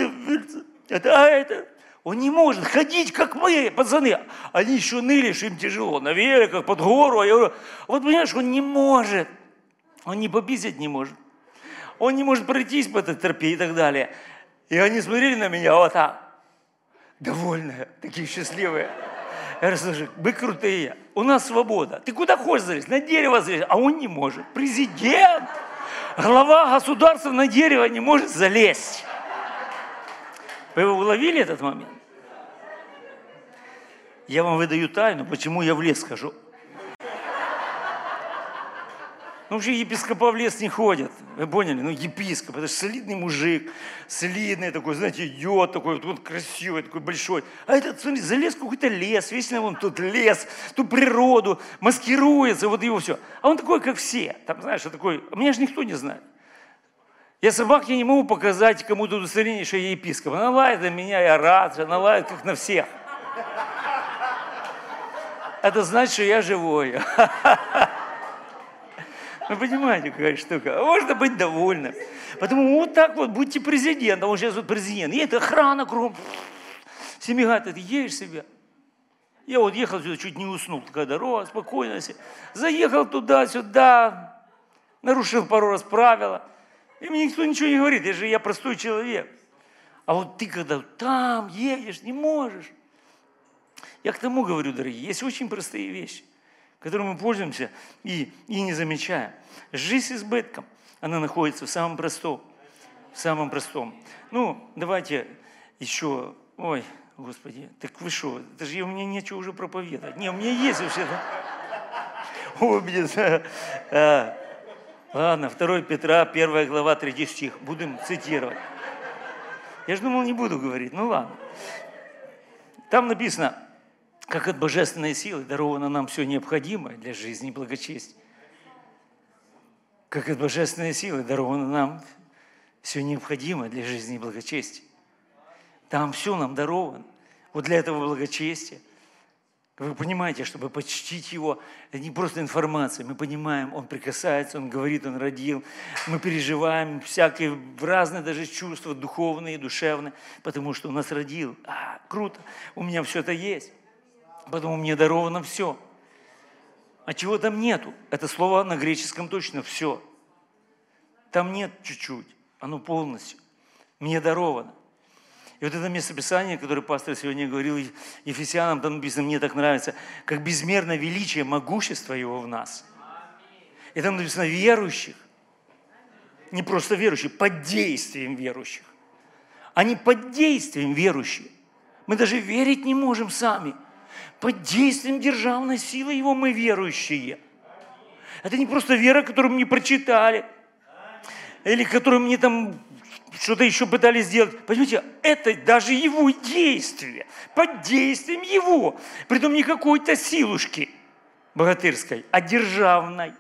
это, а это. Он не может ходить, как мы, пацаны. Они еще ныли, что им тяжело. На великах, под гору. А я говорю, вот понимаешь, он не может. Он не пописать не может. Он не может пройтись по этой тропе и так далее. И они смотрели на меня вот так. Довольные, такие счастливые. Я говорю, слушай, вы крутые, у нас свобода. Ты куда хочешь залезть? На дерево залезть. А он не может. Президент, глава государства на дерево не может залезть. Вы уловили этот момент? Я вам выдаю тайну, почему я в лес хожу. Ну, вообще епископа в лес не ходят. Вы поняли? Ну, епископ, это же солидный мужик, солидный такой, знаете, идет такой, вот, вот красивый, такой большой. А этот, смотри, залез в какой-то лес, вечно вон тут лес, ту природу, маскируется, вот его все. А он такой, как все. Там, знаешь, такой, меня же никто не знает. Я собаке не могу показать кому-то удостоверение, что я епископ. Она лает на меня, я рад, она лает как на всех. Это значит, что я живой. Вы понимаете, какая штука? Можно быть довольным. Поэтому вот так вот будьте президентом. Он сейчас вот президент. Это охрана кругом. Все мигают, ты едешь себе. Я вот ехал сюда, чуть не уснул, такая дорога, спокойно. Заехал туда-сюда, нарушил пару раз правила. И мне никто ничего не говорит, я же я простой человек. А вот ты когда там едешь, не можешь. Я к тому говорю, дорогие, есть очень простые вещи которым мы пользуемся и, и не замечаем. Жизнь с избытком, она находится в самом простом. В самом простом. Ну, давайте еще, ой, Господи, так вы что, это же меня нечего уже проповедовать. Не, у меня есть вообще. Ой, блин, а, ладно, 2 Петра, 1 глава, 3 стих. Будем цитировать. Я же думал, не буду говорить. Ну ладно. Там написано, как от божественной силы даровано нам все необходимое для жизни и благочестия. Как от божественной силы даровано нам все необходимое для жизни и благочестия. Там все нам даровано. Вот для этого благочестия. Вы понимаете, чтобы почтить Его, это не просто информация, мы понимаем, Он прикасается, Он говорит, Он родил, мы переживаем всякие разные даже чувства, духовные, душевные, потому что Он нас родил. А, круто, у меня все это есть. Поэтому мне даровано все. А чего там нету? Это слово на греческом точно все. Там нет чуть-чуть, оно полностью. Мне даровано. И вот это местописание, которое пастор сегодня говорил Ефесянам, там написано, мне так нравится, как безмерно величие, могущество Его в нас. И там написано верующих. Не просто верующих, под действием верующих. Они под действием верующих. Мы даже верить не можем сами. Под действием державной силы Его мы верующие. Это не просто вера, которую мне прочитали, или которую мне там что-то еще пытались сделать. Понимаете, это даже его действие, под действием его. Притом не какой-то силушки богатырской, а державной.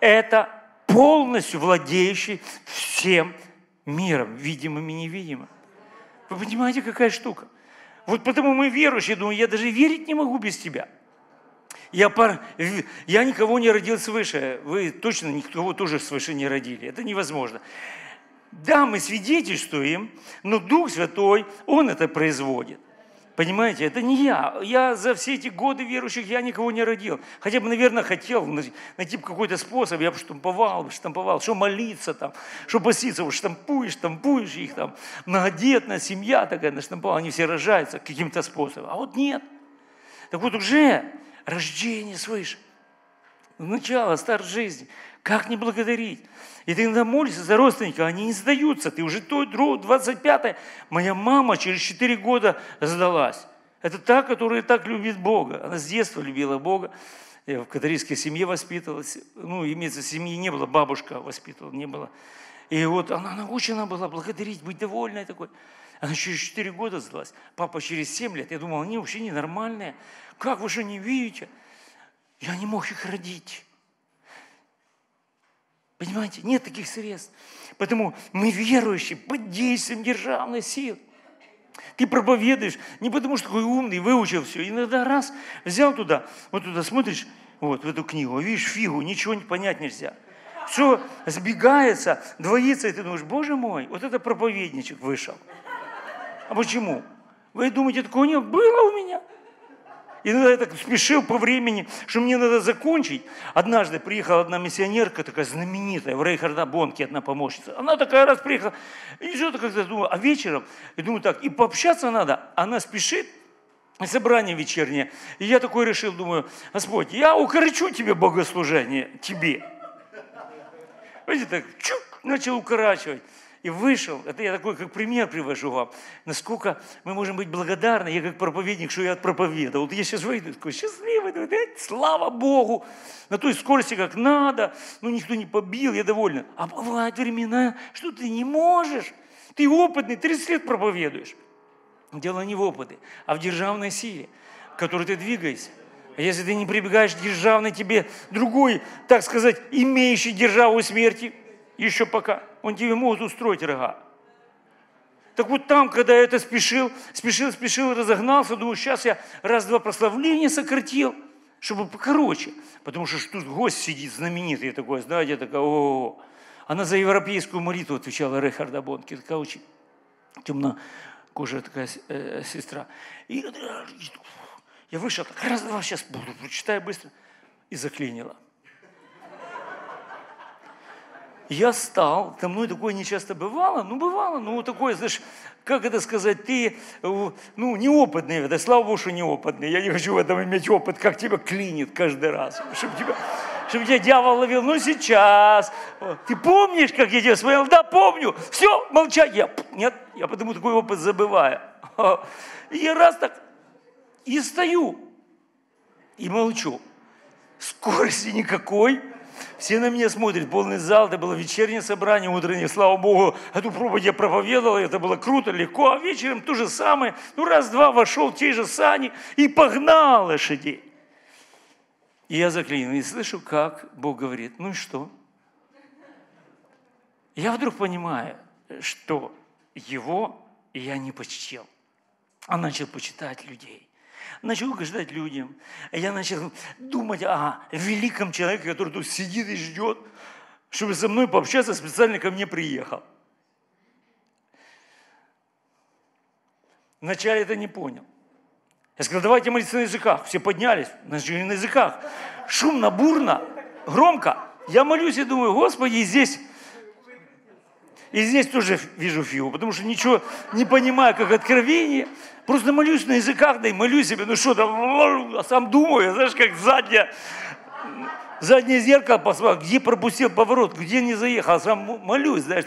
Это полностью владеющий всем миром, видимым и невидимым. Вы понимаете, какая штука? Вот потому мы верующие, думаю, я даже верить не могу без тебя. Я, пар... я никого не родил свыше. Вы точно никого тоже свыше не родили. Это невозможно. Да, мы свидетельствуем, но Дух Святой, Он это производит. Понимаете, это не я. Я за все эти годы верующих, я никого не родил. Хотя бы, наверное, хотел найти какой-то способ, я бы штамповал, штамповал, что молиться там, что поститься, вот штампуешь, штампуешь их там. Многодетная семья такая наштамповала, они все рожаются каким-то способом. А вот нет. Так вот уже рождение свыше, начало, старт жизни. Как не благодарить? И ты иногда молишься за родственников, они не сдаются. Ты уже то, другое, 25 Моя мама через 4 года сдалась. Это та, которая так любит Бога. Она с детства любила Бога. Я в католической семье воспитывалась. Ну, имеется, семьи не было, бабушка воспитывала, не было. И вот она научена была благодарить, быть довольной такой. Она через 4 года сдалась. Папа через 7 лет. Я думал, они вообще ненормальные. Как вы что не видите? Я не мог их родить. Понимаете, нет таких средств. Поэтому мы верующие под действием державной силы. Ты проповедуешь не потому, что такой умный, выучил все. Иногда раз взял туда, вот туда смотришь, вот в эту книгу, видишь фигу, ничего не понять нельзя. Все сбегается, двоится, и ты думаешь, боже мой, вот это проповедничек вышел. А почему? Вы думаете, такого не было у меня? Иногда я так спешил по времени, что мне надо закончить. Однажды приехала одна миссионерка, такая знаменитая, в Рейхарда Бонке одна помощница. Она такая раз приехала, и что-то как-то думаю, а вечером, и думаю так, и пообщаться надо, она спешит, собрание вечернее. И я такой решил, думаю, Господь, я укорочу тебе богослужение, тебе. Видите, так, чук, начал укорачивать и вышел. Это я такой, как пример привожу вам. Насколько мы можем быть благодарны, я как проповедник, что я отпроповедовал. Вот я сейчас выйду, такой счастливый, думаю, слава Богу, на той скорости, как надо, ну никто не побил, я доволен. А бывают времена, что ты не можешь. Ты опытный, 30 лет проповедуешь. Дело не в опыте, а в державной силе, в которой ты двигаешься. А если ты не прибегаешь к державной тебе другой, так сказать, имеющий державу смерти, еще пока – он тебе может устроить рога. Так вот там, когда я это спешил, спешил, спешил, разогнался, думаю, сейчас я раз-два прославления сократил, чтобы покороче. Потому что тут гость сидит знаменитый такой, знаете, такая, о, Она за европейскую молитву отвечала Рехарда Бонки, такая очень темнокожая такая э, сестра. И я вышел, так раз-два сейчас буду, прочитаю быстро. И заклинила я стал, со мной такое не часто бывало, ну бывало, ну такое, знаешь, как это сказать, ты, э, ну, неопытный, да, слава Богу, что неопытный, я не хочу в этом иметь опыт, как тебя клинит каждый раз, чтобы тебя, чтобы тебя дьявол ловил, ну сейчас, ты помнишь, как я тебя смотрел? Да, помню, все, молчать, я, нет, я потому такой опыт забываю. И я раз так, и стою, и молчу, скорости никакой, все на меня смотрят, полный зал, это было вечернее собрание утреннее, слава Богу, эту проповедь я проповедовал, это было круто, легко, а вечером то же самое, ну раз-два вошел в те же сани и погнал лошадей. И я заклинил, и слышу, как Бог говорит, ну и что? Я вдруг понимаю, что его я не почтил, а начал почитать людей начал угождать людям. Я начал думать о великом человеке, который тут сидит и ждет, чтобы со мной пообщаться, специально ко мне приехал. Вначале это не понял. Я сказал, давайте молиться на языках. Все поднялись, начали на языках. Шумно, бурно, громко. Я молюсь и думаю, Господи, здесь И здесь тоже вижу фигу, потому что ничего не понимаю, как откровение. Просто молюсь на языках, да и молюсь себе, ну что там, а сам думаю, знаешь, как задняя, заднее зеркало посмотрел, где пропустил поворот, где не заехал, а сам молюсь, знаешь,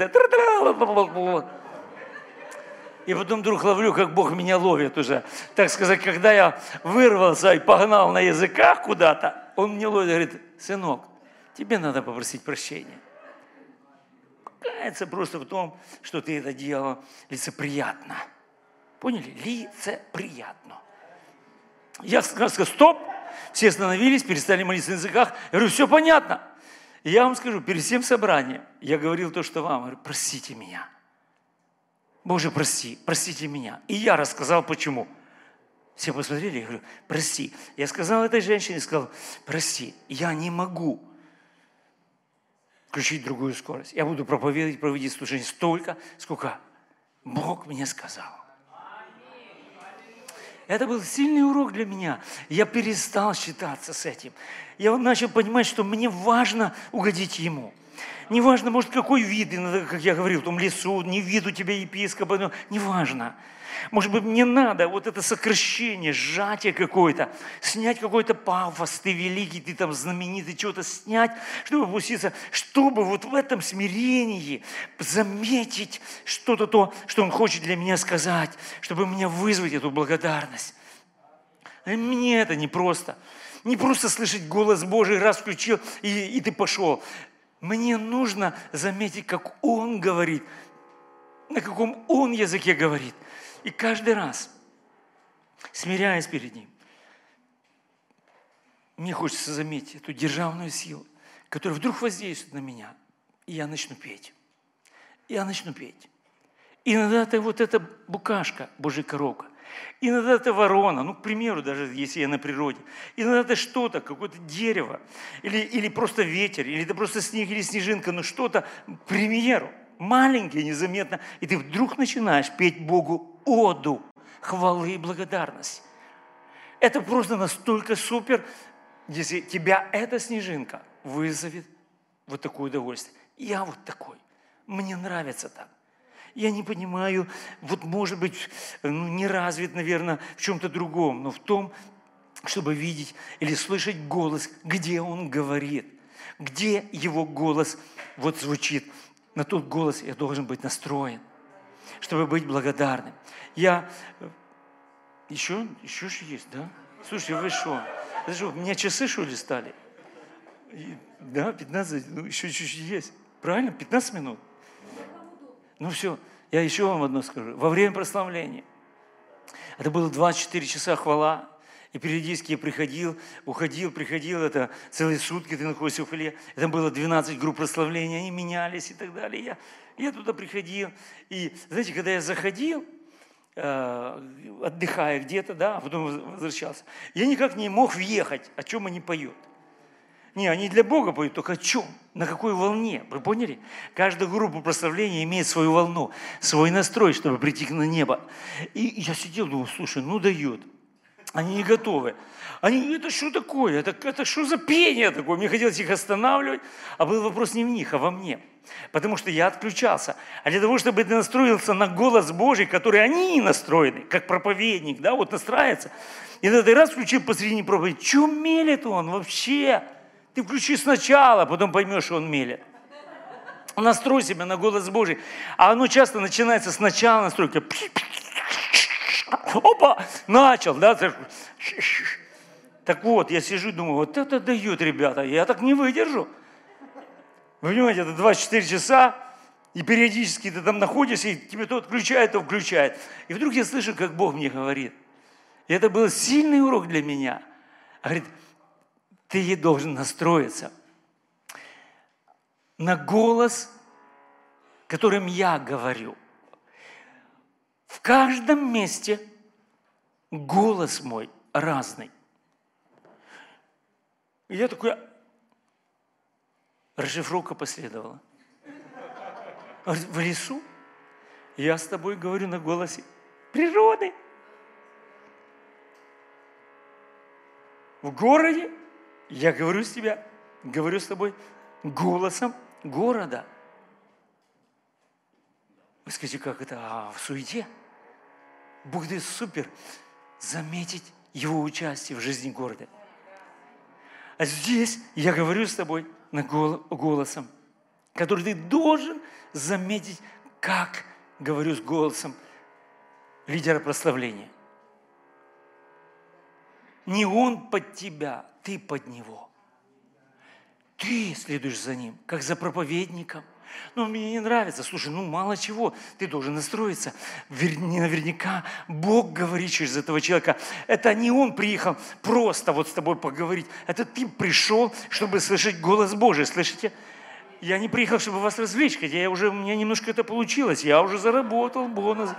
и потом вдруг ловлю, как Бог меня ловит уже. Так сказать, когда я вырвался и погнал на языках куда-то, он мне ловит и говорит, сынок, тебе надо попросить прощения. Кается просто в том, что ты это делал лицеприятно. Поняли? Лицеприятно. Я сказал, стоп, все остановились, перестали молиться на языках. Я говорю, все понятно. Я вам скажу, перед всем собранием я говорил то, что вам. Я говорю, простите меня. Боже, прости, простите меня. И я рассказал, почему. Все посмотрели, я говорю, прости. Я сказал этой женщине, сказал, прости, я не могу включить другую скорость. Я буду проповедовать, проводить служение столько, сколько Бог мне сказал. Это был сильный урок для меня. Я перестал считаться с этим. Я начал понимать, что мне важно угодить Ему. Неважно, может, какой вид, как я говорил, в том лесу, не вид у тебя епископа, но неважно. Может быть, мне надо вот это сокращение, сжатие какое-то, снять какой-то пафос, ты великий, ты там знаменитый, что-то снять, чтобы опуститься, чтобы вот в этом смирении заметить что-то то, что Он хочет для меня сказать, чтобы меня вызвать эту благодарность. И мне это не просто. Не просто слышать голос Божий, раз включил, и, и ты пошел. Мне нужно заметить, как Он говорит, на каком Он языке говорит. И каждый раз, смиряясь перед Ним, мне хочется заметить эту державную силу, которая вдруг воздействует на меня, и я начну петь. Я начну петь. Иногда это вот эта букашка, Божья коровка. Иногда это ворона, ну, к примеру, даже если я на природе. Иногда это что-то, какое-то дерево, или, или просто ветер, или это просто снег или снежинка, но что-то, к примеру, маленькое, незаметно, и ты вдруг начинаешь петь Богу оду хвалы и благодарности. Это просто настолько супер, если тебя эта снежинка вызовет вот такое удовольствие. Я вот такой. Мне нравится так. Я не понимаю, вот может быть, ну, не развит, наверное, в чем-то другом, но в том, чтобы видеть или слышать голос, где он говорит, где его голос вот звучит. На тот голос я должен быть настроен, чтобы быть благодарным. Я еще, еще же есть, да? Слушайте, вы что? Это что, у меня часы, что ли, стали? Да, 15, ну еще чуть-чуть есть. Правильно? 15 минут? Ну все, я еще вам одно скажу. Во время прославления, это было 24 часа хвала, и периодически я приходил, уходил, приходил, это целые сутки ты находишься в хвале. Это было 12 групп прославления, они менялись и так далее. Я, я туда приходил, и знаете, когда я заходил, э, отдыхая где-то, да, а потом возвращался, я никак не мог въехать, о чем они поют. Не, они для Бога поют, только о чем? На какой волне? Вы поняли? Каждая группа прославления имеет свою волну, свой настрой, чтобы прийти на небо. И я сидел, думал, слушай, ну дает. Они не готовы. Они, это что такое? Это, это что за пение такое? Мне хотелось их останавливать, а был вопрос не в них, а во мне. Потому что я отключался. А для того, чтобы ты настроился на голос Божий, который они настроены, как проповедник, да, вот настраивается. И на этот раз включил посредине проповедь. Что мелет он вообще? Ты включи сначала, потом поймешь, что он мелет. Настрой себя на голос Божий. А оно часто начинается сначала настройка. Опа, начал, да? Так вот, я сижу и думаю, вот это дают ребята, я так не выдержу. Вы понимаете, это 24 часа, и периодически ты там находишься, и тебе то отключает, то включает. И вдруг я слышу, как Бог мне говорит. И это был сильный урок для меня. Говорит, ты должен настроиться на голос, которым я говорю. В каждом месте голос мой разный. И я такой, расшифровка последовала. В лесу я с тобой говорю на голосе природы. В городе я говорю с тебя, говорю с тобой голосом города. Вы скажете, как это? А, в суете? Бог дает супер заметить его участие в жизни города. А здесь я говорю с тобой на голосом, который ты должен заметить, как говорю с голосом лидера прославления. Не он под тебя, ты под него. Ты следуешь за ним, как за проповедником. Но мне не нравится. Слушай, ну мало чего, ты должен настроиться. Наверняка Бог говорит через этого человека. Это не он приехал просто вот с тобой поговорить. Это ты пришел, чтобы слышать голос Божий. Слышите? Я не приехал, чтобы вас развлечь, хотя я уже, у меня немножко это получилось. Я уже заработал бонус.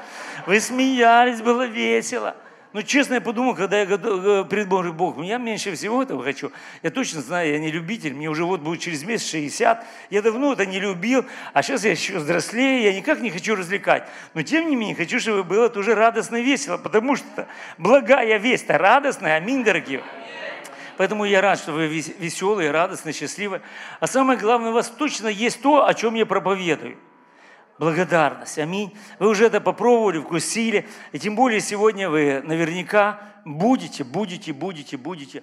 Вы смеялись, было весело. Но ну, честно, я подумал, когда я э, Божьим Богом, я меньше всего этого хочу. Я точно знаю, я не любитель, мне уже вот будет через месяц 60. Я давно это не любил, а сейчас я еще взрослее, я никак не хочу развлекать. Но тем не менее, хочу, чтобы было тоже радостно и весело, потому что благая весть-то радостная. Аминь, дорогие. Поэтому я рад, что вы веселые, радостные, счастливые. А самое главное, у вас точно есть то, о чем я проповедую – благодарность. Аминь. Вы уже это попробовали, вкусили. И тем более сегодня вы наверняка будете, будете, будете, будете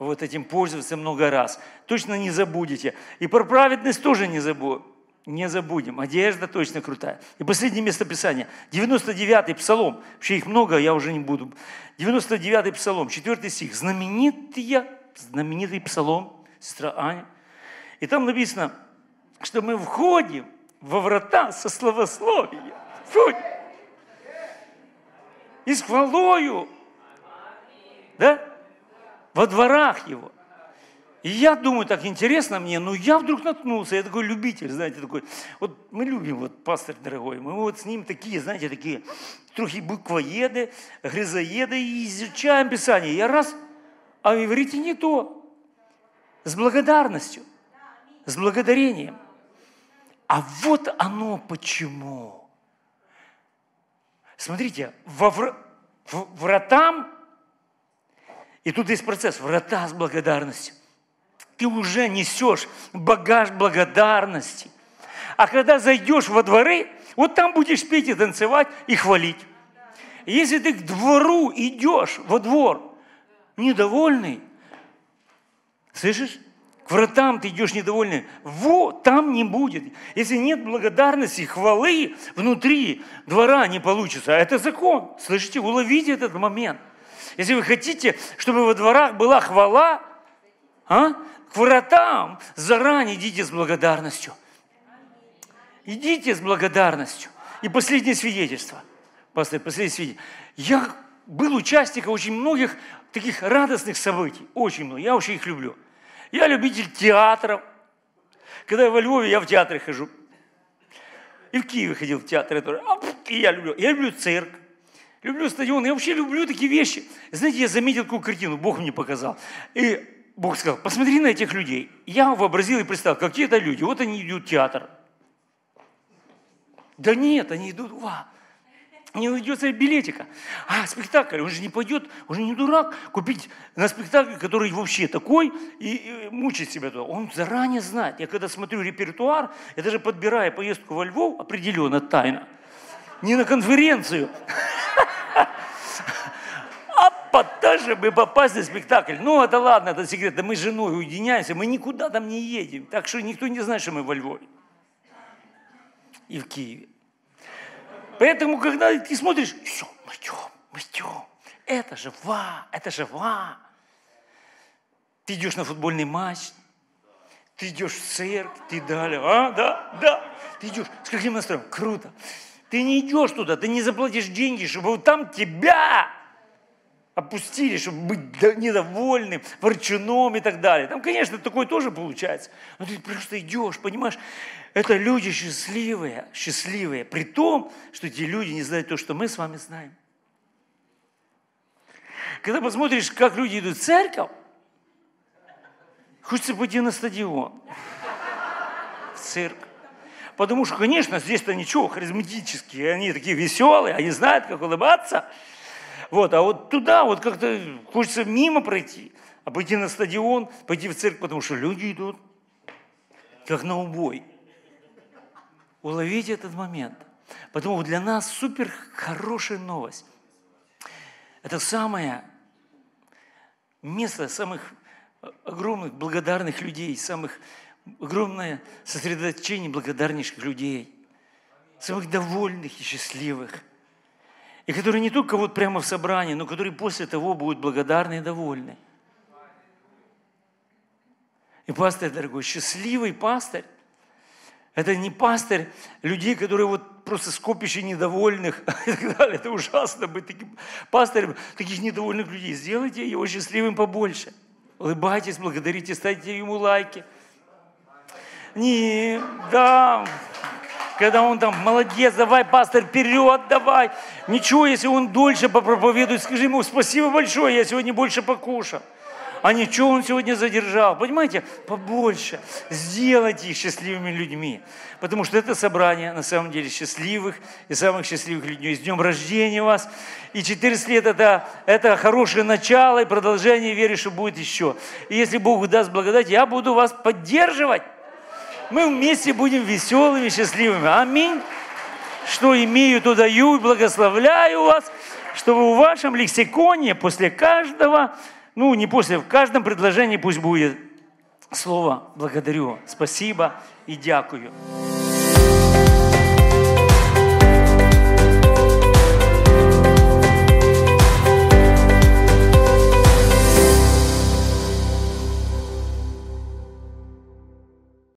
вот этим пользоваться много раз. Точно не забудете. И про праведность тоже не забудем. Не забудем. Одежда точно крутая. И последнее место Писания. 99-й псалом. Вообще их много, я уже не буду. 99-й псалом, 4 стих. Знаменитый, знаменитый псалом, сестра Аня. И там написано, что мы входим во врата со словословия. Фу! И с хвалою. Да? Во дворах его. И я думаю, так интересно мне, но я вдруг наткнулся, я такой любитель, знаете, такой, вот мы любим, вот пастор дорогой, мы вот с ним такие, знаете, такие трохи буквоеды, грызоеды, и изучаем Писание. Я раз, а в иврите не то, с благодарностью, с благодарением – а вот оно почему. Смотрите, во вр... вратам, и тут есть процесс, врата с благодарностью. Ты уже несешь багаж благодарности. А когда зайдешь во дворы, вот там будешь петь и танцевать и хвалить. Если ты к двору идешь, во двор, недовольный, слышишь? К вратам ты идешь недовольный, вот там не будет. Если нет благодарности, хвалы внутри двора не получится. Это закон. Слышите, уловите этот момент. Если вы хотите, чтобы во дворах была хвала, а, к вратам заранее идите с благодарностью. Идите с благодарностью. И последнее свидетельство. Последнее свидетельство. Я был участником очень многих таких радостных событий. Очень много. Я очень их люблю. Я любитель театров. Когда я во Львове, я в театры хожу. И в Киеве ходил в театр. И я люблю. Я люблю цирк. Люблю стадион. Я вообще люблю такие вещи. Знаете, я заметил такую картину. Бог мне показал. И Бог сказал, посмотри на этих людей. Я вообразил и представил, какие это люди. Вот они идут в театр. Да нет, они идут, ва, не уйдется билетика. А спектакль, он же не пойдет, он же не дурак купить на спектакль, который вообще такой, и, и мучить себя туда. Он заранее знает. Я когда смотрю репертуар, я даже подбираю поездку во Львов, определенно тайно, не на конференцию, а потому чтобы попасть на спектакль. Ну, это ладно, это секрет. Да мы с женой уединяемся, мы никуда там не едем. Так что никто не знает, что мы во Львове и в Киеве. Поэтому, когда ты смотришь, все, мы идем, мы идем. Это же ва, это же ва. Ты идешь на футбольный матч, ты идешь в церковь, ты далее, а, да, да. Ты идешь, с каким настроем? Круто. Ты не идешь туда, ты не заплатишь деньги, чтобы там тебя опустили, чтобы быть недовольным, ворчуном и так далее. Там, конечно, такое тоже получается. Но ты просто идешь, понимаешь, это люди счастливые, счастливые, при том, что эти люди не знают то, что мы с вами знаем. Когда посмотришь, как люди идут в церковь, хочется пойти на стадион, в цирк. Потому что, конечно, здесь-то ничего, харизматические, они такие веселые, они знают, как улыбаться – вот, а вот туда вот как-то хочется мимо пройти, а пойти на стадион, пойти в церковь, потому что люди идут как на убой. Уловите этот момент. Поэтому для нас супер хорошая новость. Это самое место самых огромных благодарных людей, самых огромное сосредоточение благодарнейших людей, самых довольных и счастливых. И которые не только вот прямо в собрании, но которые после того будут благодарны и довольны. И пастырь, дорогой, счастливый пастырь, это не пастырь людей, которые вот просто скопище недовольных и так далее. Это ужасно быть таким пастырем таких недовольных людей. Сделайте его счастливым побольше. Улыбайтесь, благодарите, ставьте ему лайки. Не, да, когда он там, молодец, давай, пастор, вперед, давай. Ничего, если он дольше попроповедует, скажи ему, спасибо большое, я сегодня больше покушал а ничего он сегодня задержал. Понимаете, побольше. Сделайте их счастливыми людьми. Потому что это собрание на самом деле счастливых и самых счастливых людей. С днем рождения вас. И 14 лет это, это хорошее начало и продолжение веры, что будет еще. И если Бог даст благодать, я буду вас поддерживать. Мы вместе будем веселыми, счастливыми. Аминь. Что имею, то даю и благословляю вас, чтобы в вашем лексиконе после каждого ну, не после, в каждом предложении пусть будет слово «благодарю», «спасибо» и «дякую».